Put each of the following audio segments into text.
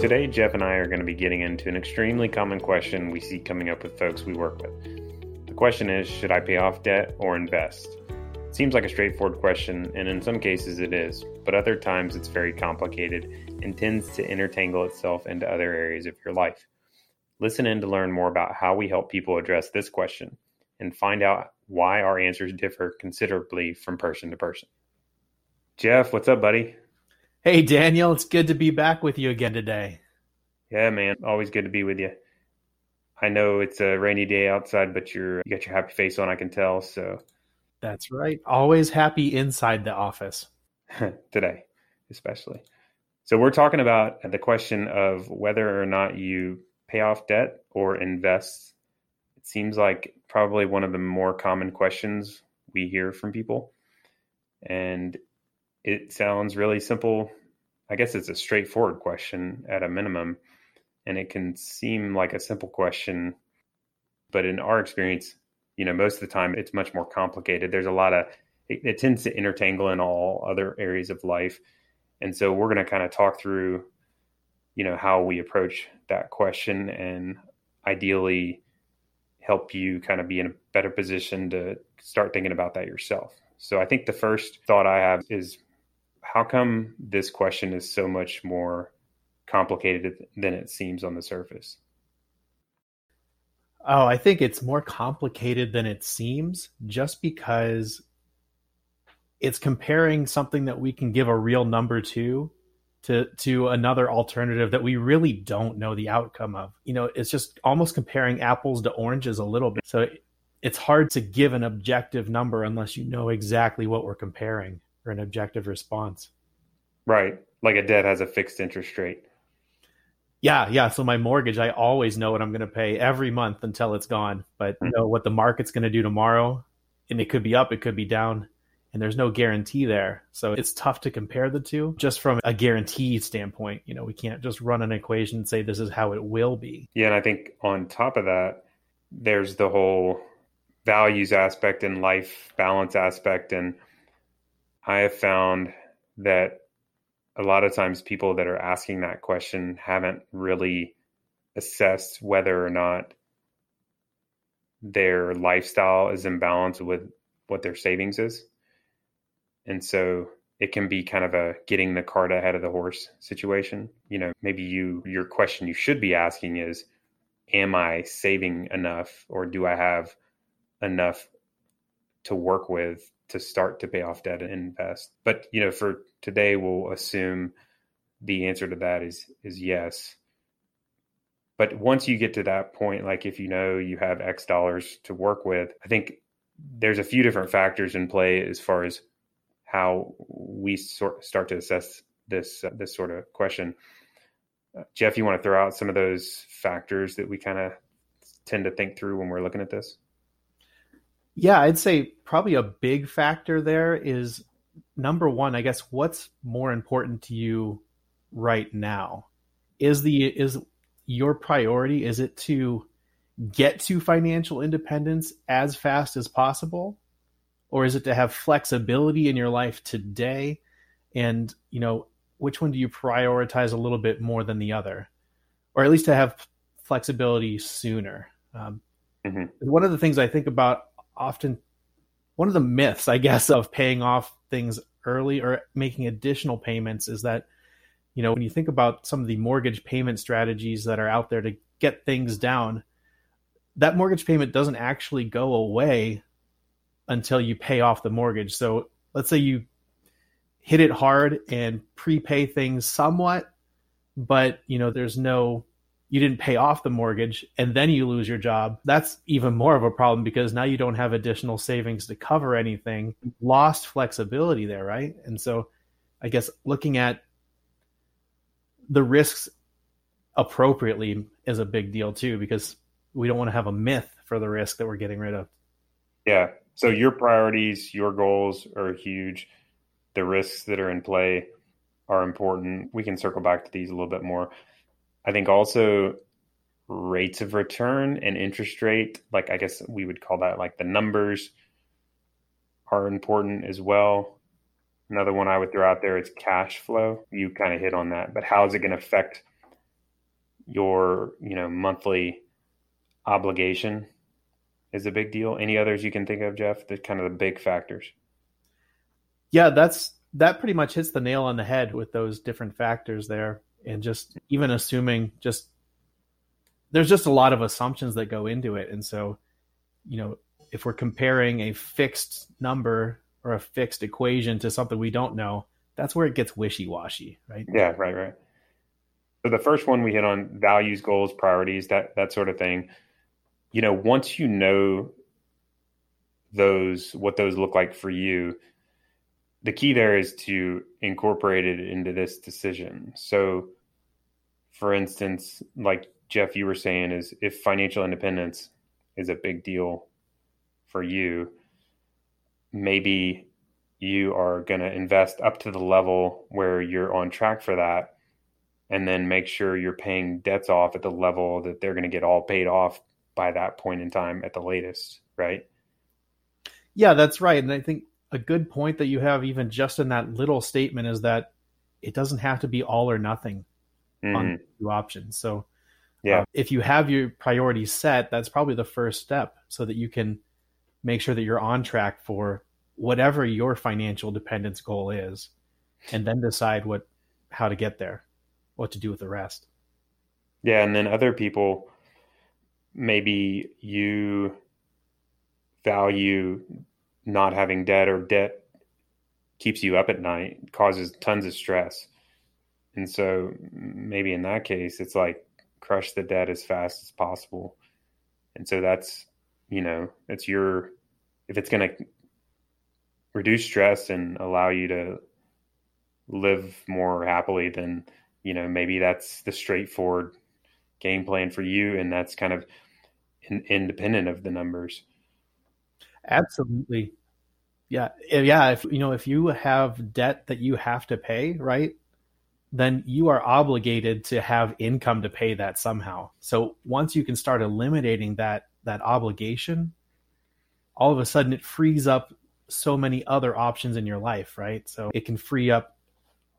Today, Jeff and I are going to be getting into an extremely common question we see coming up with folks we work with. The question is Should I pay off debt or invest? It seems like a straightforward question, and in some cases it is, but other times it's very complicated and tends to intertangle itself into other areas of your life. Listen in to learn more about how we help people address this question and find out why our answers differ considerably from person to person. Jeff, what's up, buddy? Hey, Daniel, it's good to be back with you again today. Yeah, man, always good to be with you. I know it's a rainy day outside, but you're you got your happy face on, I can tell. So That's right. Always happy inside the office. today, especially. So we're talking about the question of whether or not you pay off debt or invest. It seems like probably one of the more common questions we hear from people. And it sounds really simple. I guess it's a straightforward question at a minimum, and it can seem like a simple question, but in our experience, you know, most of the time it's much more complicated. There's a lot of it, it tends to intertangle in all other areas of life, and so we're going to kind of talk through, you know, how we approach that question and ideally help you kind of be in a better position to start thinking about that yourself. So I think the first thought I have is how come this question is so much more complicated than it seems on the surface? Oh, I think it's more complicated than it seems just because it's comparing something that we can give a real number to to to another alternative that we really don't know the outcome of. You know, it's just almost comparing apples to oranges a little bit. So it's hard to give an objective number unless you know exactly what we're comparing or an objective response. Right. Like a debt has a fixed interest rate. Yeah, yeah. So my mortgage, I always know what I'm going to pay every month until it's gone. But mm-hmm. know what the market's going to do tomorrow, and it could be up, it could be down, and there's no guarantee there. So it's tough to compare the two just from a guarantee standpoint. You know, we can't just run an equation and say this is how it will be. Yeah, and I think on top of that, there's the whole values aspect and life balance aspect and I have found that a lot of times people that are asking that question haven't really assessed whether or not their lifestyle is in balance with what their savings is. And so it can be kind of a getting the cart ahead of the horse situation. You know, maybe you your question you should be asking is am I saving enough or do I have enough to work with to start to pay off debt and invest. But you know, for today, we'll assume the answer to that is is yes. But once you get to that point, like if you know you have X dollars to work with, I think there's a few different factors in play as far as how we sort start to assess this uh, this sort of question. Uh, Jeff, you want to throw out some of those factors that we kind of tend to think through when we're looking at this? Yeah, I'd say probably a big factor there is number one, I guess what's more important to you right now? Is the is your priority is it to get to financial independence as fast as possible or is it to have flexibility in your life today and you know which one do you prioritize a little bit more than the other or at least to have flexibility sooner um, mm-hmm. one of the things i think about often one of the myths, I guess, of paying off things early or making additional payments is that, you know, when you think about some of the mortgage payment strategies that are out there to get things down, that mortgage payment doesn't actually go away until you pay off the mortgage. So let's say you hit it hard and prepay things somewhat, but you know, there's no you didn't pay off the mortgage and then you lose your job, that's even more of a problem because now you don't have additional savings to cover anything. Lost flexibility there, right? And so I guess looking at the risks appropriately is a big deal too because we don't want to have a myth for the risk that we're getting rid of. Yeah. So your priorities, your goals are huge. The risks that are in play are important. We can circle back to these a little bit more. I think also rates of return and interest rate, like I guess we would call that like the numbers are important as well. Another one I would throw out there is cash flow. You kind of hit on that, but how is it going to affect your, you know, monthly obligation is a big deal. Any others you can think of, Jeff? The kind of the big factors. Yeah, that's that pretty much hits the nail on the head with those different factors there. And just even assuming just there's just a lot of assumptions that go into it. And so, you know, if we're comparing a fixed number or a fixed equation to something we don't know, that's where it gets wishy washy, right? Yeah, right, right. So the first one we hit on values, goals, priorities, that that sort of thing. You know, once you know those what those look like for you, the key there is to incorporate it into this decision. So for instance, like Jeff you were saying is if financial independence is a big deal for you, maybe you are going to invest up to the level where you're on track for that and then make sure you're paying debts off at the level that they're going to get all paid off by that point in time at the latest, right? Yeah, that's right. And I think a good point that you have even just in that little statement is that it doesn't have to be all or nothing mm-hmm. on two options. So yeah, uh, if you have your priorities set, that's probably the first step so that you can make sure that you're on track for whatever your financial dependence goal is and then decide what how to get there what to do with the rest yeah and then other people maybe you value not having debt or debt keeps you up at night causes tons of stress and so maybe in that case it's like crush the debt as fast as possible and so that's you know it's your if it's going to reduce stress and allow you to live more happily, then you know maybe that's the straightforward game plan for you, and that's kind of in, independent of the numbers. Absolutely, yeah, eh, yeah. If you know if you have debt that you have to pay, right? Then you are obligated to have income to pay that somehow. So once you can start eliminating that that obligation, all of a sudden it frees up so many other options in your life, right? So it can free up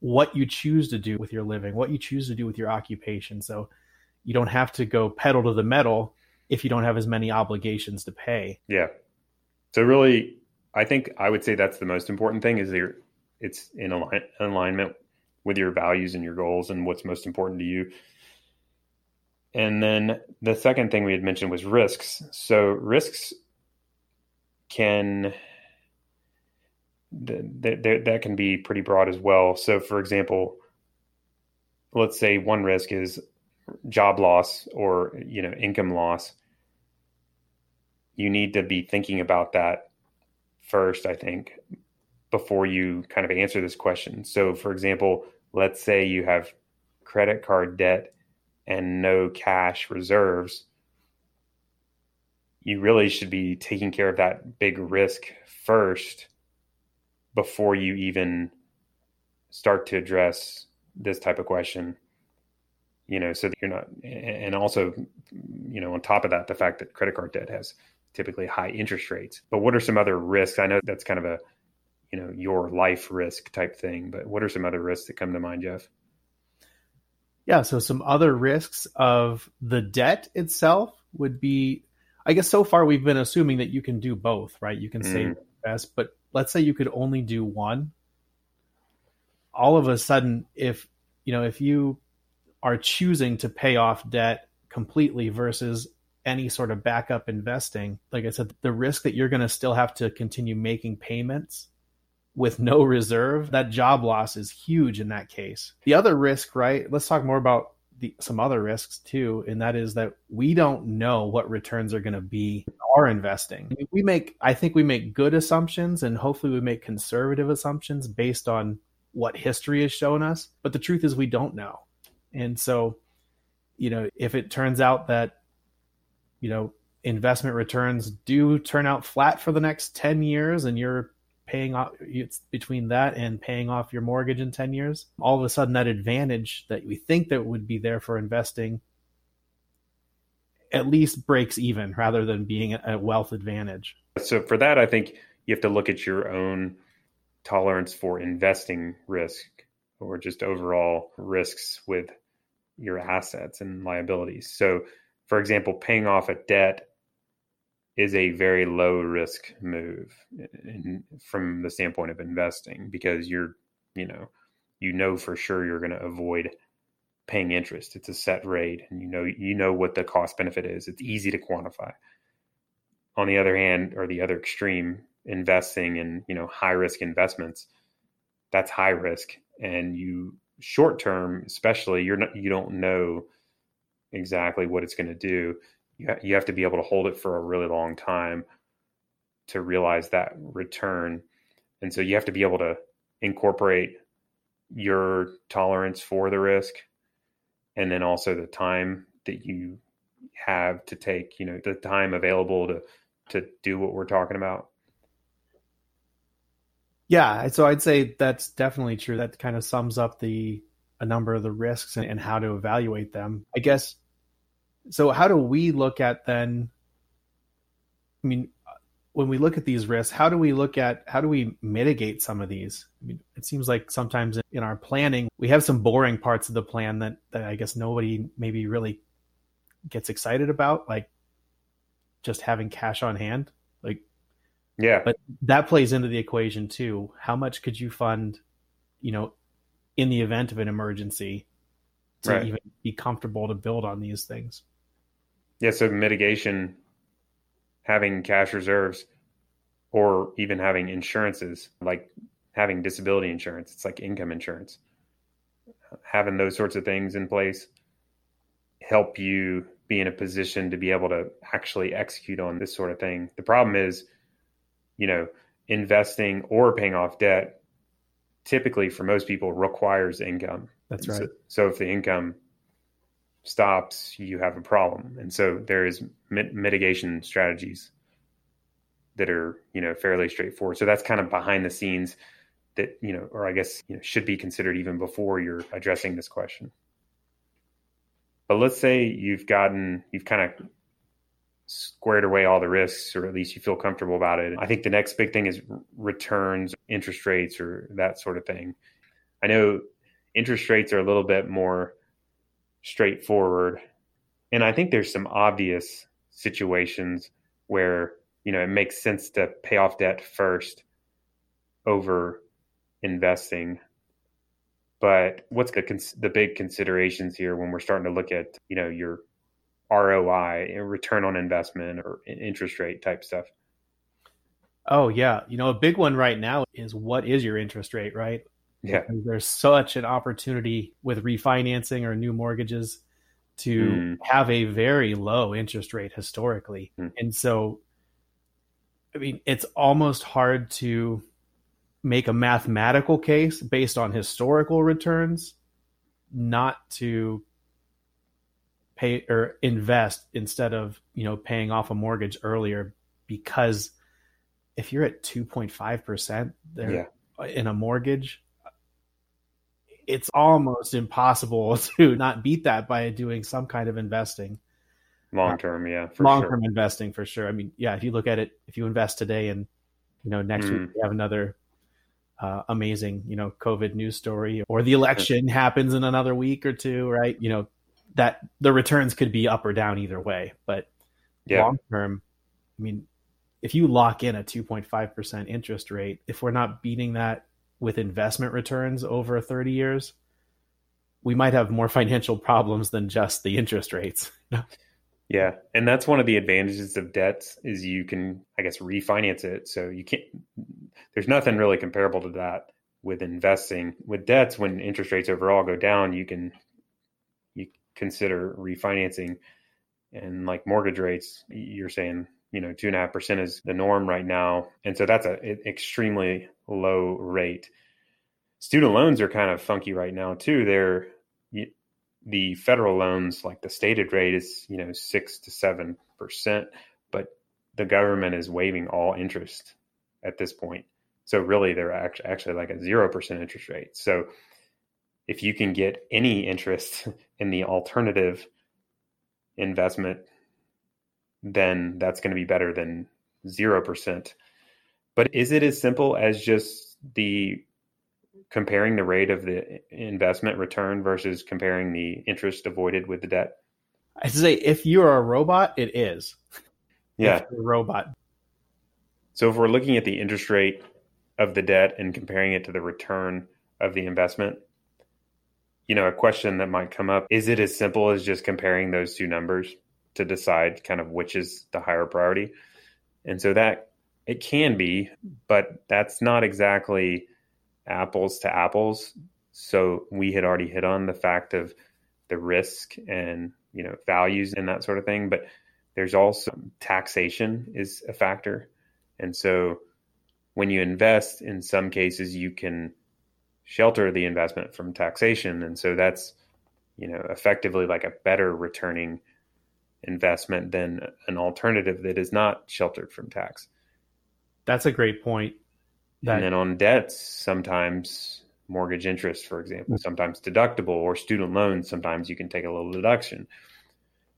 what you choose to do with your living, what you choose to do with your occupation. So you don't have to go pedal to the metal if you don't have as many obligations to pay. Yeah. So really, I think I would say that's the most important thing is that it's in alignment with your values and your goals and what's most important to you. And then the second thing we had mentioned was risks. So risks can that that can be pretty broad as well. So, for example, let's say one risk is job loss or you know income loss. You need to be thinking about that first, I think, before you kind of answer this question. So, for example, let's say you have credit card debt and no cash reserves. You really should be taking care of that big risk first before you even start to address this type of question you know so that you're not and also you know on top of that the fact that credit card debt has typically high interest rates. But what are some other risks? I know that's kind of a you know your life risk type thing but what are some other risks that come to mind jeff? Yeah so some other risks of the debt itself would be i guess so far we've been assuming that you can do both right? You can mm. save best but let's say you could only do one. All of a sudden if you know if you are choosing to pay off debt completely versus any sort of backup investing like i said the risk that you're going to still have to continue making payments with no reserve that job loss is huge in that case the other risk right let's talk more about the, some other risks too, and that is that we don't know what returns are going to be our investing. We make, I think, we make good assumptions, and hopefully, we make conservative assumptions based on what history has shown us. But the truth is, we don't know, and so, you know, if it turns out that, you know, investment returns do turn out flat for the next ten years, and you're paying off it's between that and paying off your mortgage in 10 years all of a sudden that advantage that we think that would be there for investing at least breaks even rather than being a wealth advantage so for that i think you have to look at your own tolerance for investing risk or just overall risks with your assets and liabilities. So, for example, paying off a debt is a very low risk move in, from the standpoint of investing because you're, you know, you know for sure you're going to avoid paying interest. It's a set rate, and you know you know what the cost benefit is. It's easy to quantify. On the other hand, or the other extreme, investing in you know high risk investments, that's high risk, and you short term, especially, you're not you don't know exactly what it's going to do. You, you have to be able to hold it for a really long time to realize that return, and so you have to be able to incorporate your tolerance for the risk and then also the time that you have to take you know the time available to to do what we're talking about. Yeah so i'd say that's definitely true. That kind of sums up the a number of the risks and, and how to evaluate them. I guess so how do we look at then i mean when we look at these risks, how do we look at how do we mitigate some of these? I mean, it seems like sometimes in our planning, we have some boring parts of the plan that, that I guess nobody maybe really gets excited about, like just having cash on hand. Like, yeah, but that plays into the equation too. How much could you fund, you know, in the event of an emergency to right. even be comfortable to build on these things? Yeah, so mitigation having cash reserves or even having insurances like having disability insurance it's like income insurance. Having those sorts of things in place help you be in a position to be able to actually execute on this sort of thing. The problem is you know investing or paying off debt typically for most people requires income. That's right. so, so if the income stops, you have a problem. And so there is mit- mitigation strategies that are, you know, fairly straightforward. So that's kind of behind the scenes that, you know, or I guess, you know, should be considered even before you're addressing this question. But let's say you've gotten, you've kind of squared away all the risks, or at least you feel comfortable about it. I think the next big thing is returns, interest rates, or that sort of thing. I know interest rates are a little bit more straightforward. And I think there's some obvious situations where, you know, it makes sense to pay off debt first over investing. But what's the, the big considerations here when we're starting to look at, you know, your ROI, return on investment or interest rate type stuff? Oh yeah, you know a big one right now is what is your interest rate, right? Yeah. There's such an opportunity with refinancing or new mortgages to mm. have a very low interest rate historically. Mm. And so, I mean, it's almost hard to make a mathematical case based on historical returns not to pay or invest instead of, you know, paying off a mortgage earlier because if you're at 2.5% there yeah. in a mortgage, it's almost impossible to not beat that by doing some kind of investing. Long term, yeah. Long term sure. investing for sure. I mean, yeah, if you look at it, if you invest today and you know next mm. week we have another uh, amazing you know COVID news story, or the election happens in another week or two, right? You know that the returns could be up or down either way, but yeah. long term, I mean, if you lock in a 2.5% interest rate, if we're not beating that with investment returns over 30 years, we might have more financial problems than just the interest rates. yeah, and that's one of the advantages of debts is you can I guess refinance it. So you can't there's nothing really comparable to that with investing. With debts when interest rates overall go down, you can you consider refinancing and like mortgage rates, you're saying you know two and a half percent is the norm right now, and so that's a extremely low rate. Student loans are kind of funky right now too. They're the federal loans, like the stated rate, is you know six to seven percent, but the government is waiving all interest at this point. So really, they're actually like a zero percent interest rate. So if you can get any interest in the alternative investment then that's going to be better than 0%. But is it as simple as just the comparing the rate of the investment return versus comparing the interest avoided with the debt? I say if you're a robot, it is. Yeah, a robot. So if we're looking at the interest rate of the debt and comparing it to the return of the investment, you know, a question that might come up is it as simple as just comparing those two numbers to decide kind of which is the higher priority? And so that it can be, but that's not exactly apples to apples. So we had already hit on the fact of the risk and, you know, values and that sort of thing, but there's also taxation is a factor. And so when you invest in some cases you can shelter the investment from taxation and so that's you know effectively like a better returning investment than an alternative that is not sheltered from tax. That's a great point. That, and then on debts sometimes mortgage interest for example mm-hmm. sometimes deductible or student loans sometimes you can take a little deduction.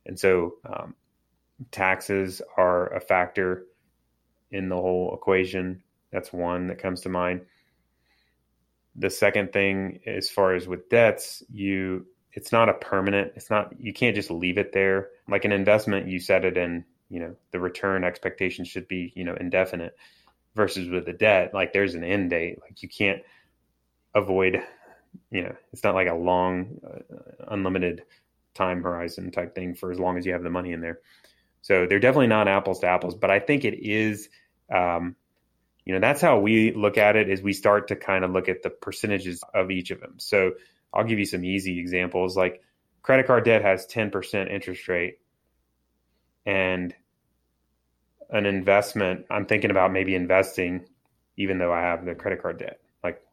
And so um, taxes are a factor in the whole equation. That's one that comes to mind. The second thing as far as with debts you it's not a permanent it's not you can't just leave it there like an investment you set it in you know the return expectation should be you know indefinite versus with the debt like there's an end date. Like you can't avoid you know it's not like a long uh, unlimited time horizon type thing for as long as you have the money in there. So they're definitely not apples to apples but i think it is um, you know that's how we look at it is we start to kind of look at the percentages of each of them. So i'll give you some easy examples like credit card debt has 10% interest rate. And an investment i'm thinking about maybe investing even though i have the credit card debt. Like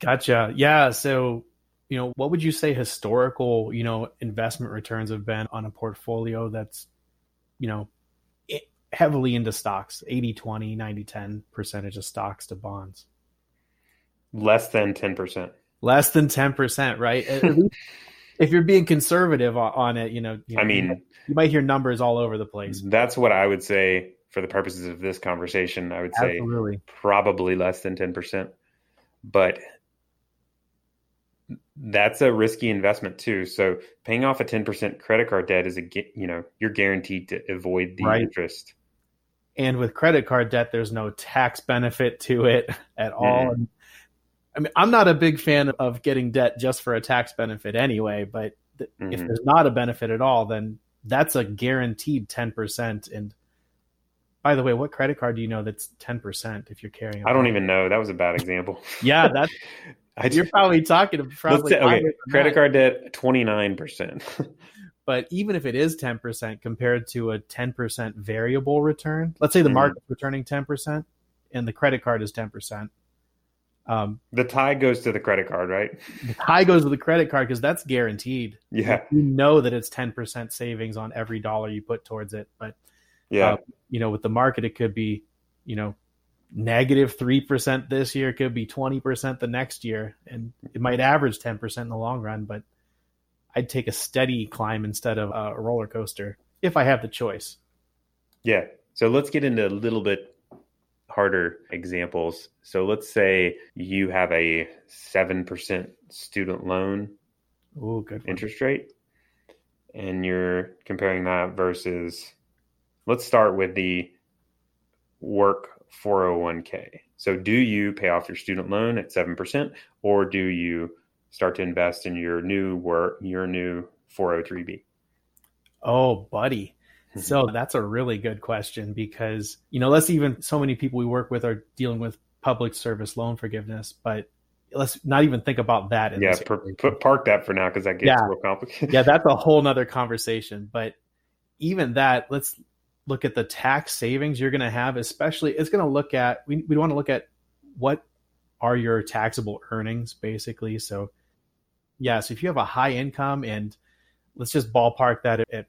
gotcha. Yeah so you know what would you say historical you know investment returns have been on a portfolio that's you know heavily into stocks 80 20 90 10 percentage of stocks to bonds? Less than 10% less than 10% right if you're being conservative on it you know, you know i mean you might hear numbers all over the place that's what i would say for the purposes of this conversation i would say Absolutely. probably less than 10% but that's a risky investment too. So paying off a 10% credit card debt is a you know, you're guaranteed to avoid the right. interest and with credit card debt there's no tax benefit to it at all mm. I mean i'm not a big fan of getting debt just for a tax benefit anyway but th- mm-hmm. if there's not a benefit at all then that's a guaranteed 10% and by the way what credit card do you know that's 10% if you're carrying i don't even know that was a bad example yeah that's you're probably talking to probably okay. credit card debt 29% But even if it is 10% compared to a 10% variable return, let's say the mm. market's returning 10% and the credit card is 10%. Um, the tie goes to the credit card, right? The tie goes to the credit card because that's guaranteed. Yeah. You know that it's 10% savings on every dollar you put towards it. But, yeah, uh, you know, with the market, it could be, you know, negative 3% this year, it could be 20% the next year. And it might average 10% in the long run. But, I'd take a steady climb instead of a roller coaster if I have the choice. Yeah. So let's get into a little bit harder examples. So let's say you have a 7% student loan Ooh, good interest rate and you're comparing that versus let's start with the work 401k. So do you pay off your student loan at 7% or do you start to invest in your new work, your new 403b? Oh, buddy. So mm-hmm. that's a really good question because, you know, let's even so many people we work with are dealing with public service loan forgiveness, but let's not even think about that. yeah, per, put, park that for now because that gets yeah. real complicated. yeah, that's a whole nother conversation. But even that, let's look at the tax savings you're going to have, especially it's going to look at, we, we want to look at what are your taxable earnings basically. So yeah, so if you have a high income and let's just ballpark that at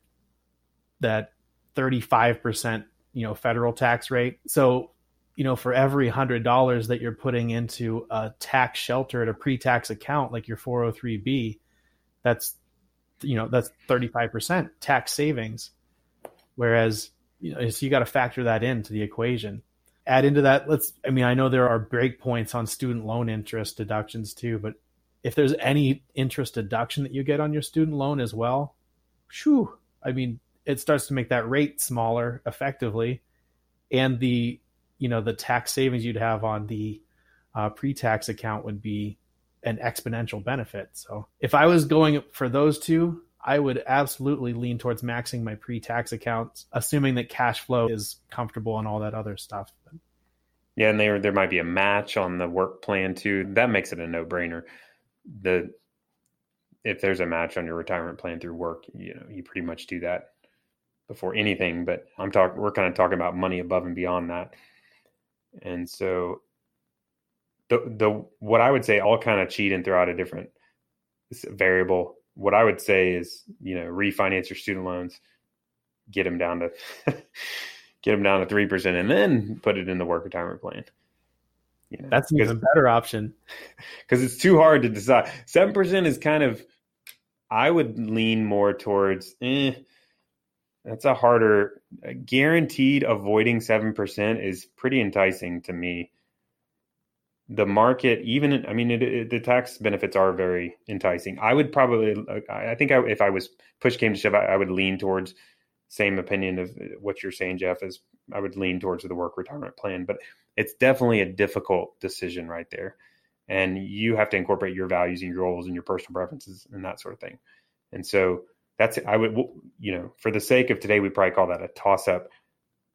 that 35%, you know, federal tax rate. So, you know, for every hundred dollars that you're putting into a tax shelter at a pre-tax account like your 403b, that's you know, that's 35% tax savings. Whereas, you know, so you got to factor that into the equation. add into that, let's, I mean, I know there are breakpoints on student loan interest deductions too, but if there's any interest deduction that you get on your student loan as well, shoo, I mean, it starts to make that rate smaller effectively. And the, you know, the tax savings you'd have on the uh, pre-tax account would be an exponential benefit. So if I was going for those two, I would absolutely lean towards maxing my pre-tax accounts, assuming that cash flow is comfortable and all that other stuff. Yeah, and there there might be a match on the work plan too. That makes it a no-brainer. The if there's a match on your retirement plan through work, you know, you pretty much do that before anything. But I'm talking, we're kind of talking about money above and beyond that. And so the the what I would say, I'll kind of cheat and throw out a different variable. What I would say is, you know, refinance your student loans, get them down to get them down to three percent, and then put it in the work retirement plan. You know, That's even better option because it's too hard to decide. Seven percent is kind of. I would lean more towards. Eh, that's a harder. Uh, guaranteed avoiding seven percent is pretty enticing to me. The market even i mean it, it, the tax benefits are very enticing. I would probably i think I, if i was push came to shove I, I, would lean towards same opinion of uh, what you're saying jeff is i would lean towards the work retirement plan but it's definitely a difficult decision right there. And you have to incorporate your values and your goals and your personal preferences and that sort of thing. And so that's i would you know for the sake of today we probably call that a toss up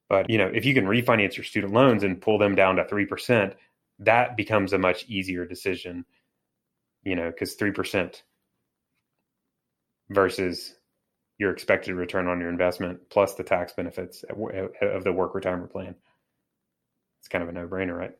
but you know if you can refinance your student loans and pull them down to 3% that becomes a much easier decision, you know, because 3% versus your expected return on your investment plus the tax benefits of the work retirement plan. It's kind of a no brainer, right?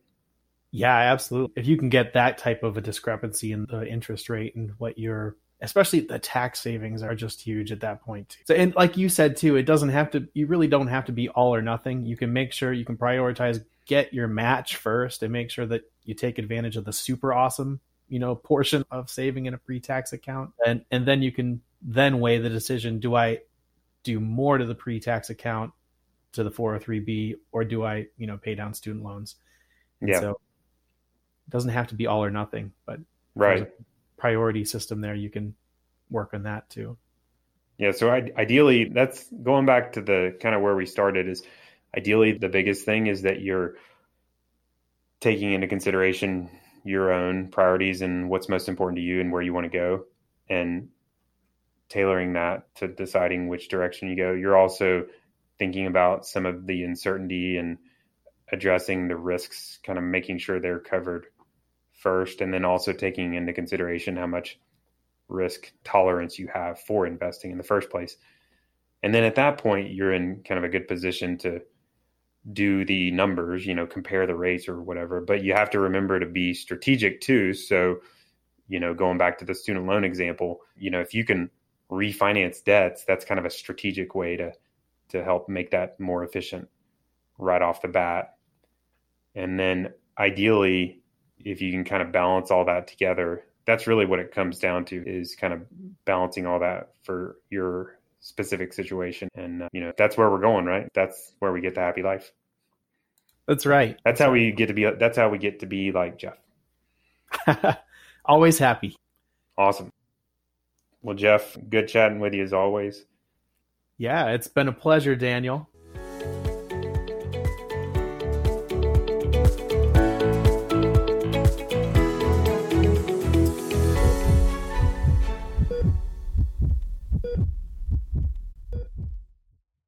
Yeah, absolutely. If you can get that type of a discrepancy in the interest rate and what you're especially the tax savings are just huge at that point. So, and like you said too, it doesn't have to. You really don't have to be all or nothing. You can make sure you can prioritize get your match first and make sure that you take advantage of the super awesome you know portion of saving in a pre-tax account and and then you can then weigh the decision do i do more to the pre-tax account to the 403b or do i you know pay down student loans and yeah so it doesn't have to be all or nothing but right priority system there you can work on that too. Yeah so I, ideally that's going back to the kind of where we started is ideally the biggest thing is that you're taking into consideration your own priorities and what's most important to you and where you want to go and tailoring that to deciding which direction you go. You're also thinking about some of the uncertainty and addressing the risks kind of making sure they're covered first and then also taking into consideration how much risk tolerance you have for investing in the first place and then at that point you're in kind of a good position to do the numbers, you know, compare the rates or whatever. But you have to remember to be strategic too. So, you know, going back to the student loan example, you know, if you can refinance debts, that's kind of a strategic way to to help make that more efficient right off the bat. And then ideally, if you can kind of balance all that together, that's really what it comes down to is kind of balancing all that for your specific situation. And, uh, you know, that's where we're going, right? That's where we get the happy life. That's right. That's how we get to be, that's how we get to be like Jeff. always happy. Awesome. Well, Jeff, good chatting with you as always. Yeah, it's been a pleasure, Daniel.